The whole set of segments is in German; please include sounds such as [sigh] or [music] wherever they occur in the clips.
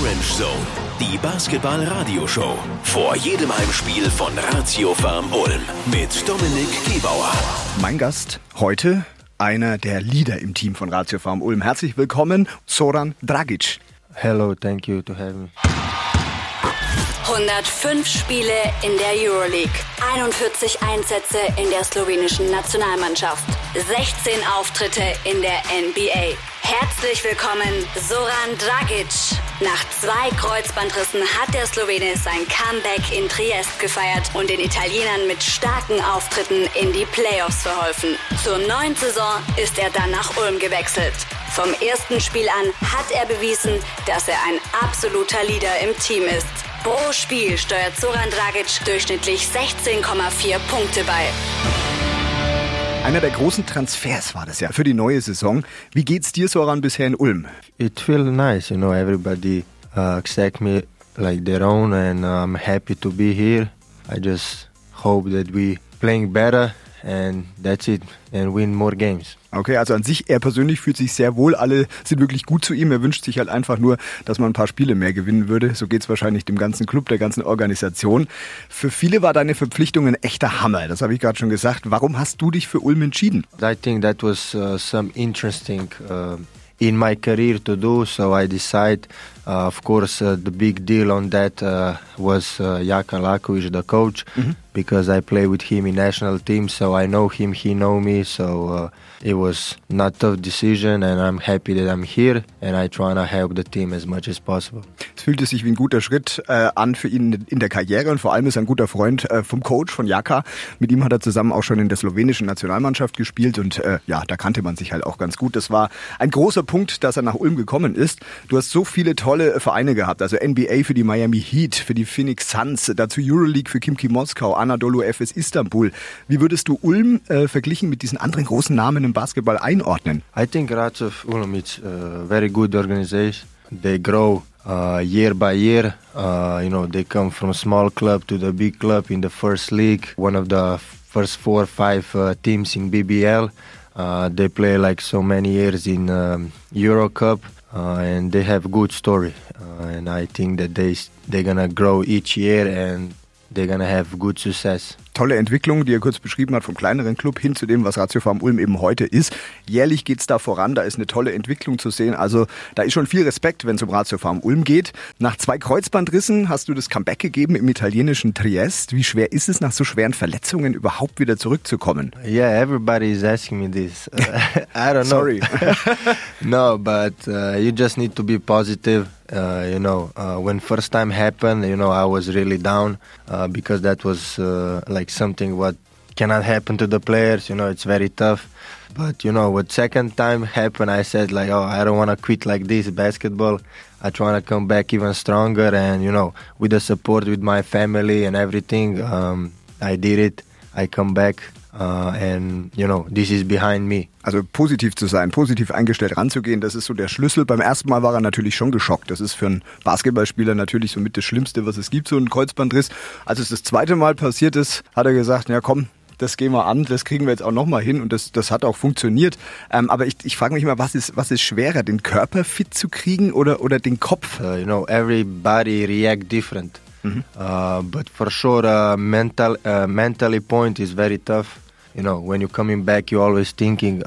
Orange Zone, die Basketball-Radioshow. Vor jedem Heimspiel von Ratio Farm Ulm mit Dominik Gebauer. Mein Gast heute einer der Leader im Team von Ratio Farm Ulm. Herzlich willkommen, Zoran Dragic. Hello, thank you to have me. 105 Spiele in der Euroleague, 41 Einsätze in der slowenischen Nationalmannschaft, 16 Auftritte in der NBA. Herzlich willkommen, Soran Dragic. Nach zwei Kreuzbandrissen hat der Slowene sein Comeback in Triest gefeiert und den Italienern mit starken Auftritten in die Playoffs verholfen. Zur neuen Saison ist er dann nach Ulm gewechselt. Vom ersten Spiel an hat er bewiesen, dass er ein absoluter Leader im Team ist. Pro Spiel steuert Zoran Dragic durchschnittlich 16,4 Punkte bei. Einer der großen Transfers war das ja für die neue Saison. Wie geht's dir, Soran, bisher in Ulm? It feels nice, you know, everybody uh, accept me like their own and I'm happy to be here. I just hope that we playing better and that's it and win more games. Okay, also an sich, er persönlich fühlt sich sehr wohl. Alle sind wirklich gut zu ihm. Er wünscht sich halt einfach nur, dass man ein paar Spiele mehr gewinnen würde. So geht's wahrscheinlich dem ganzen Club, der ganzen Organisation. Für viele war deine Verpflichtung ein echter Hammer. Das habe ich gerade schon gesagt. Warum hast du dich für Ulm entschieden? I think that was uh, some interesting uh, in my career to do. So I decided, of course, uh, the big deal on that uh, was uh, Jaka Lakovic, the coach, because I play with him in national team. So I know him, he know me. So uh, it was not tough decision, and I'm happy that I'm here, and I try to help the team as much as possible. Es fühlte sich wie ein guter Schritt äh, an für ihn in der Karriere und vor allem ist er ein guter Freund äh, vom Coach von Jaka. Mit ihm hat er zusammen auch schon in der slowenischen Nationalmannschaft gespielt und äh, ja, da kannte man sich halt auch ganz gut. Das war ein großer Punkt, dass er nach Ulm gekommen ist. Du hast so viele tolle Vereine gehabt, also NBA für die Miami Heat, für die Phoenix Suns, dazu Euroleague für Kimki Moskau, Anadolu FS Istanbul. Wie würdest du Ulm äh, verglichen mit diesen anderen großen Namen im Basketball einordnen? I think Ratov Ulm is a very good organization. They grow uh, year by year. Uh, you know, they come from small club to the big club in the first league. One of the first four or five uh, teams in BBL. Uh, they play like so many years in um, Euro Cup, uh, and they have good story. Uh, and I think that they they're gonna grow each year and they're gonna have good success. Tolle Entwicklung, die er kurz beschrieben hat, vom kleineren Club hin zu dem, was Ratio Farm Ulm eben heute ist. Jährlich geht's da voran, da ist eine tolle Entwicklung zu sehen. Also da ist schon viel Respekt, wenn es um Ratio Farm Ulm geht. Nach zwei Kreuzbandrissen hast du das Comeback gegeben im italienischen Triest. Wie schwer ist es, nach so schweren Verletzungen überhaupt wieder zurückzukommen? Yeah, everybody is asking me this. Uh, [laughs] I don't know. Sorry. [laughs] no, but uh, you just need to be positive. Uh, you know, uh, when first time happened, you know, I was really down uh, because that was uh, like something what cannot happen to the players. You know, it's very tough. But you know, what second time happened, I said like, oh, I don't want to quit like this basketball. I try to come back even stronger, and you know, with the support with my family and everything, um, I did it. I come back, uh, and you know, this is behind me. Also positiv zu sein, positiv eingestellt ranzugehen, das ist so der Schlüssel. Beim ersten Mal war er natürlich schon geschockt. Das ist für einen Basketballspieler natürlich somit das Schlimmste, was es gibt, so ein Kreuzbandriss. Als es das zweite Mal passiert ist, hat er gesagt, ja komm, das gehen wir an, das kriegen wir jetzt auch nochmal hin und das, das hat auch funktioniert. Ähm, aber ich, ich frage mich mal, was ist, was ist schwerer, den Körper fit zu kriegen oder, oder den Kopf? Uh, you know, everybody react different. Uh, but for sure, uh, mental, uh, mentally point is very tough. You know, when you're coming back, you're always thinking,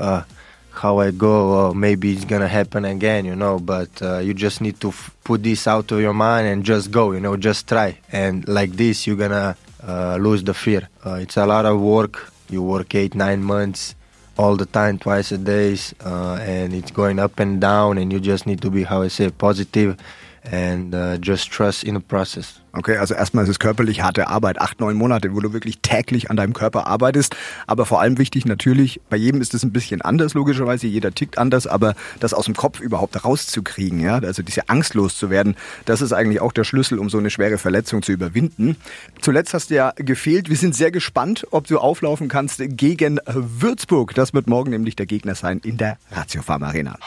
how I go, or maybe it's gonna happen again. You know, but uh, you just need to f- put this out of your mind and just go. You know, just try. And like this, you're gonna uh, lose the fear. Uh, it's a lot of work. You work eight, nine months all the time, twice a day, and it's going up and down. And you just need to be, how I say, positive and uh, just trust in the process. Okay, also erstmal ist es körperlich harte Arbeit, acht, neun Monate, wo du wirklich täglich an deinem Körper arbeitest. Aber vor allem wichtig natürlich, bei jedem ist es ein bisschen anders, logischerweise, jeder tickt anders, aber das aus dem Kopf überhaupt rauszukriegen, ja, also diese Angst loszuwerden, das ist eigentlich auch der Schlüssel, um so eine schwere Verletzung zu überwinden. Zuletzt hast du ja gefehlt. Wir sind sehr gespannt, ob du auflaufen kannst gegen Würzburg. Das wird morgen nämlich der Gegner sein in der Ratio Farm Arena.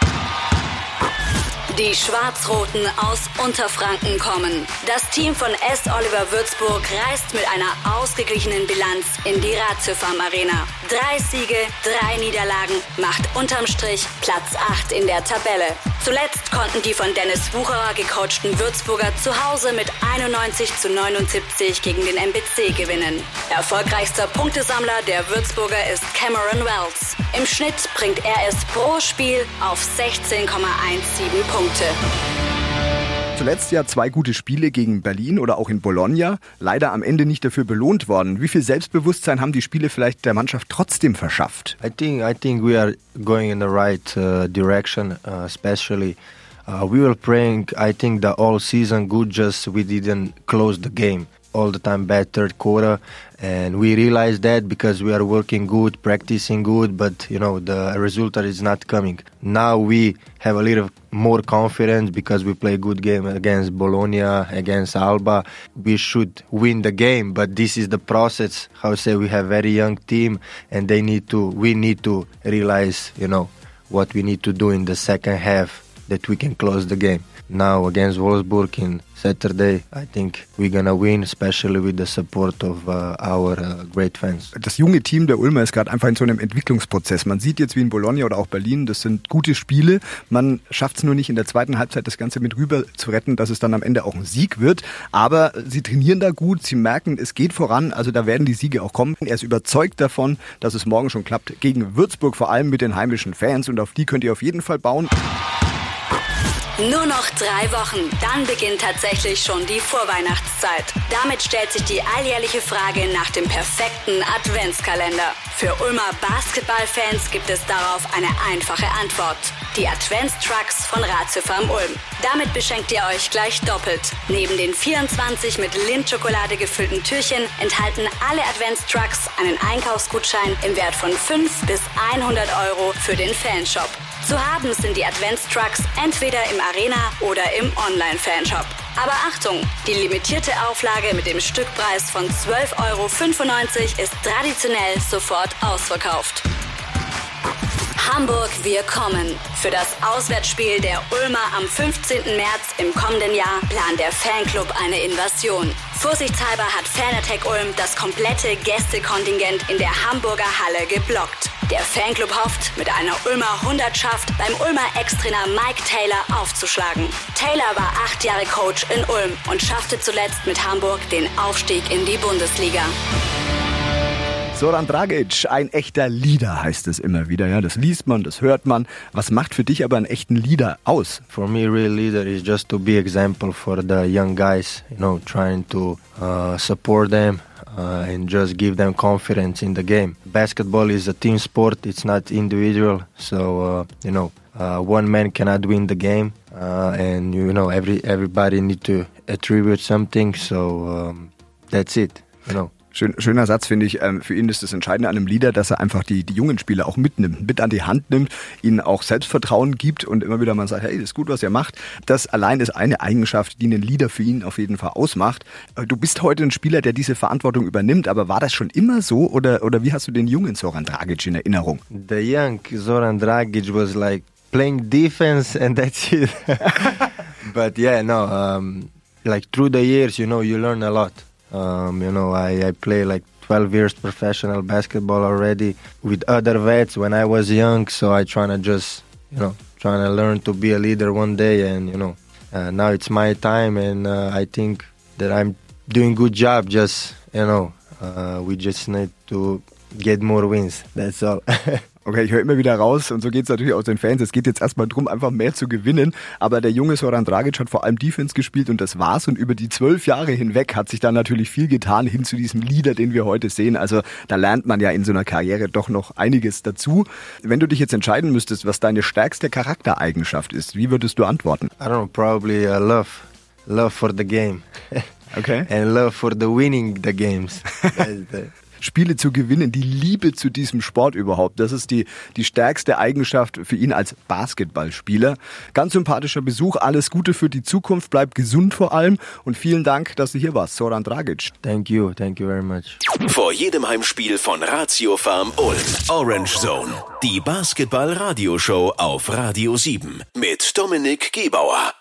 Die Schwarz-Roten aus Unterfranken kommen. Das Team von S. Oliver Würzburg reist mit einer ausgeglichenen Bilanz in die Ratiofarm Arena. Drei Siege, drei Niederlagen macht unterm Strich Platz 8 in der Tabelle. Zuletzt konnten die von Dennis Wucherer gecoachten Würzburger zu Hause mit 91 zu 79 gegen den MBC gewinnen. Erfolgreichster Punktesammler der Würzburger ist Cameron Wells. Im Schnitt bringt er es pro Spiel auf 16,17 Punkte. Zuletzt ja zwei gute Spiele gegen Berlin oder auch in Bologna. Leider am Ende nicht dafür belohnt worden. Wie viel Selbstbewusstsein haben die Spiele vielleicht der Mannschaft trotzdem verschafft? I think I think we are going in the right uh, direction, uh, especially. Uh, we were playing, I think, the all season good. Just we didn't close the game all the time. Bad third quarter, and we realized that because we are working good, practicing good, but you know the result is not coming. Now we have a little more confidence because we play good game against Bologna, against Alba. We should win the game, but this is the process. How say we have very young team, and they need to. We need to realize, you know, what we need to do in the second half that we can close the game. Now against Wolfsburg in Saturday, I think we're gonna win, especially with the support of uh, our uh, great fans. Das junge Team der Ulmer ist gerade einfach in so einem Entwicklungsprozess. Man sieht jetzt wie in Bologna oder auch Berlin, das sind gute Spiele. Man schafft es nur nicht in der zweiten Halbzeit das Ganze mit rüber zu retten, dass es dann am Ende auch ein Sieg wird. Aber sie trainieren da gut, sie merken, es geht voran, also da werden die Siege auch kommen. Er ist überzeugt davon, dass es morgen schon klappt gegen Würzburg, vor allem mit den heimischen Fans und auf die könnt ihr auf jeden Fall bauen. Nur noch drei Wochen, dann beginnt tatsächlich schon die Vorweihnachtszeit. Damit stellt sich die alljährliche Frage nach dem perfekten Adventskalender. Für Ulmer Basketballfans gibt es darauf eine einfache Antwort. Die Adventstrucks von Ratio Farm Ulm. Damit beschenkt ihr euch gleich doppelt. Neben den 24 mit Lindschokolade gefüllten Türchen enthalten alle Adventstrucks einen Einkaufsgutschein im Wert von 5 bis 100 Euro für den Fanshop. Zu haben sind die Adventstrucks entweder im Arena oder im Online-Fanshop. Aber Achtung, die limitierte Auflage mit dem Stückpreis von 12,95 Euro ist traditionell sofort ausverkauft. Hamburg, wir kommen. Für das Auswärtsspiel der Ulmer am 15. März im kommenden Jahr plant der Fanclub eine Invasion. Vorsichtshalber hat Fanatec Ulm das komplette Gästekontingent in der Hamburger Halle geblockt. Der Fanclub hofft, mit einer Ulmer Hundertschaft beim Ulmer Ex-Trainer Mike Taylor aufzuschlagen. Taylor war acht Jahre Coach in Ulm und schaffte zuletzt mit Hamburg den Aufstieg in die Bundesliga. Soran Dragic, ein echter Leader heißt es immer wieder. Ja, das liest man, das hört man. Was macht für dich aber einen echten Leader aus? For me, real leader is just to be example for the young guys. You know, trying to uh, support them. Uh, and just give them confidence in the game. Basketball is a team sport; it's not individual. So uh, you know, uh, one man cannot win the game, uh, and you know, every everybody need to attribute something. So um, that's it. You know. Schön, schöner Satz, finde ich. Ähm, für ihn ist das Entscheidende an einem Leader, dass er einfach die, die jungen Spieler auch mitnimmt, mit an die Hand nimmt, ihnen auch Selbstvertrauen gibt und immer wieder mal sagt, hey, das ist gut, was ihr macht. Das allein ist eine Eigenschaft, die einen Leader für ihn auf jeden Fall ausmacht. Äh, du bist heute ein Spieler, der diese Verantwortung übernimmt, aber war das schon immer so oder, oder wie hast du den jungen Soran Dragic in Erinnerung? The young Zoran Dragic was like playing defense and that's it. [laughs] but yeah, no, um, like through the years, you know, you learn a lot. Um, you know, I, I play like 12 years professional basketball already with other vets when I was young. So I trying to just, you know, trying to learn to be a leader one day. And, you know, uh, now it's my time. And uh, I think that I'm doing good job. Just, you know, uh, we just need to get more wins. That's all. [laughs] Okay, ich höre immer wieder raus und so geht es natürlich aus den Fans. Es geht jetzt erstmal darum, einfach mehr zu gewinnen. Aber der junge Soran Dragic hat vor allem Defense gespielt und das war's. Und über die zwölf Jahre hinweg hat sich da natürlich viel getan hin zu diesem Leader, den wir heute sehen. Also da lernt man ja in so einer Karriere doch noch einiges dazu. Wenn du dich jetzt entscheiden müsstest, was deine stärkste Charaktereigenschaft ist, wie würdest du antworten? I don't know, probably uh, love. Love for the game. Okay. [laughs] and love for the winning the games. [laughs] The- Spiele zu gewinnen, die Liebe zu diesem Sport überhaupt. Das ist die, die stärkste Eigenschaft für ihn als Basketballspieler. Ganz sympathischer Besuch, alles Gute für die Zukunft, bleib gesund vor allem und vielen Dank, dass du hier warst, Soran Dragic. thank you, thank you very much. Vor jedem Heimspiel von Ratio Farm Ulm. Orange Zone. Die Basketball-Radioshow auf Radio 7. Mit Dominik Gebauer.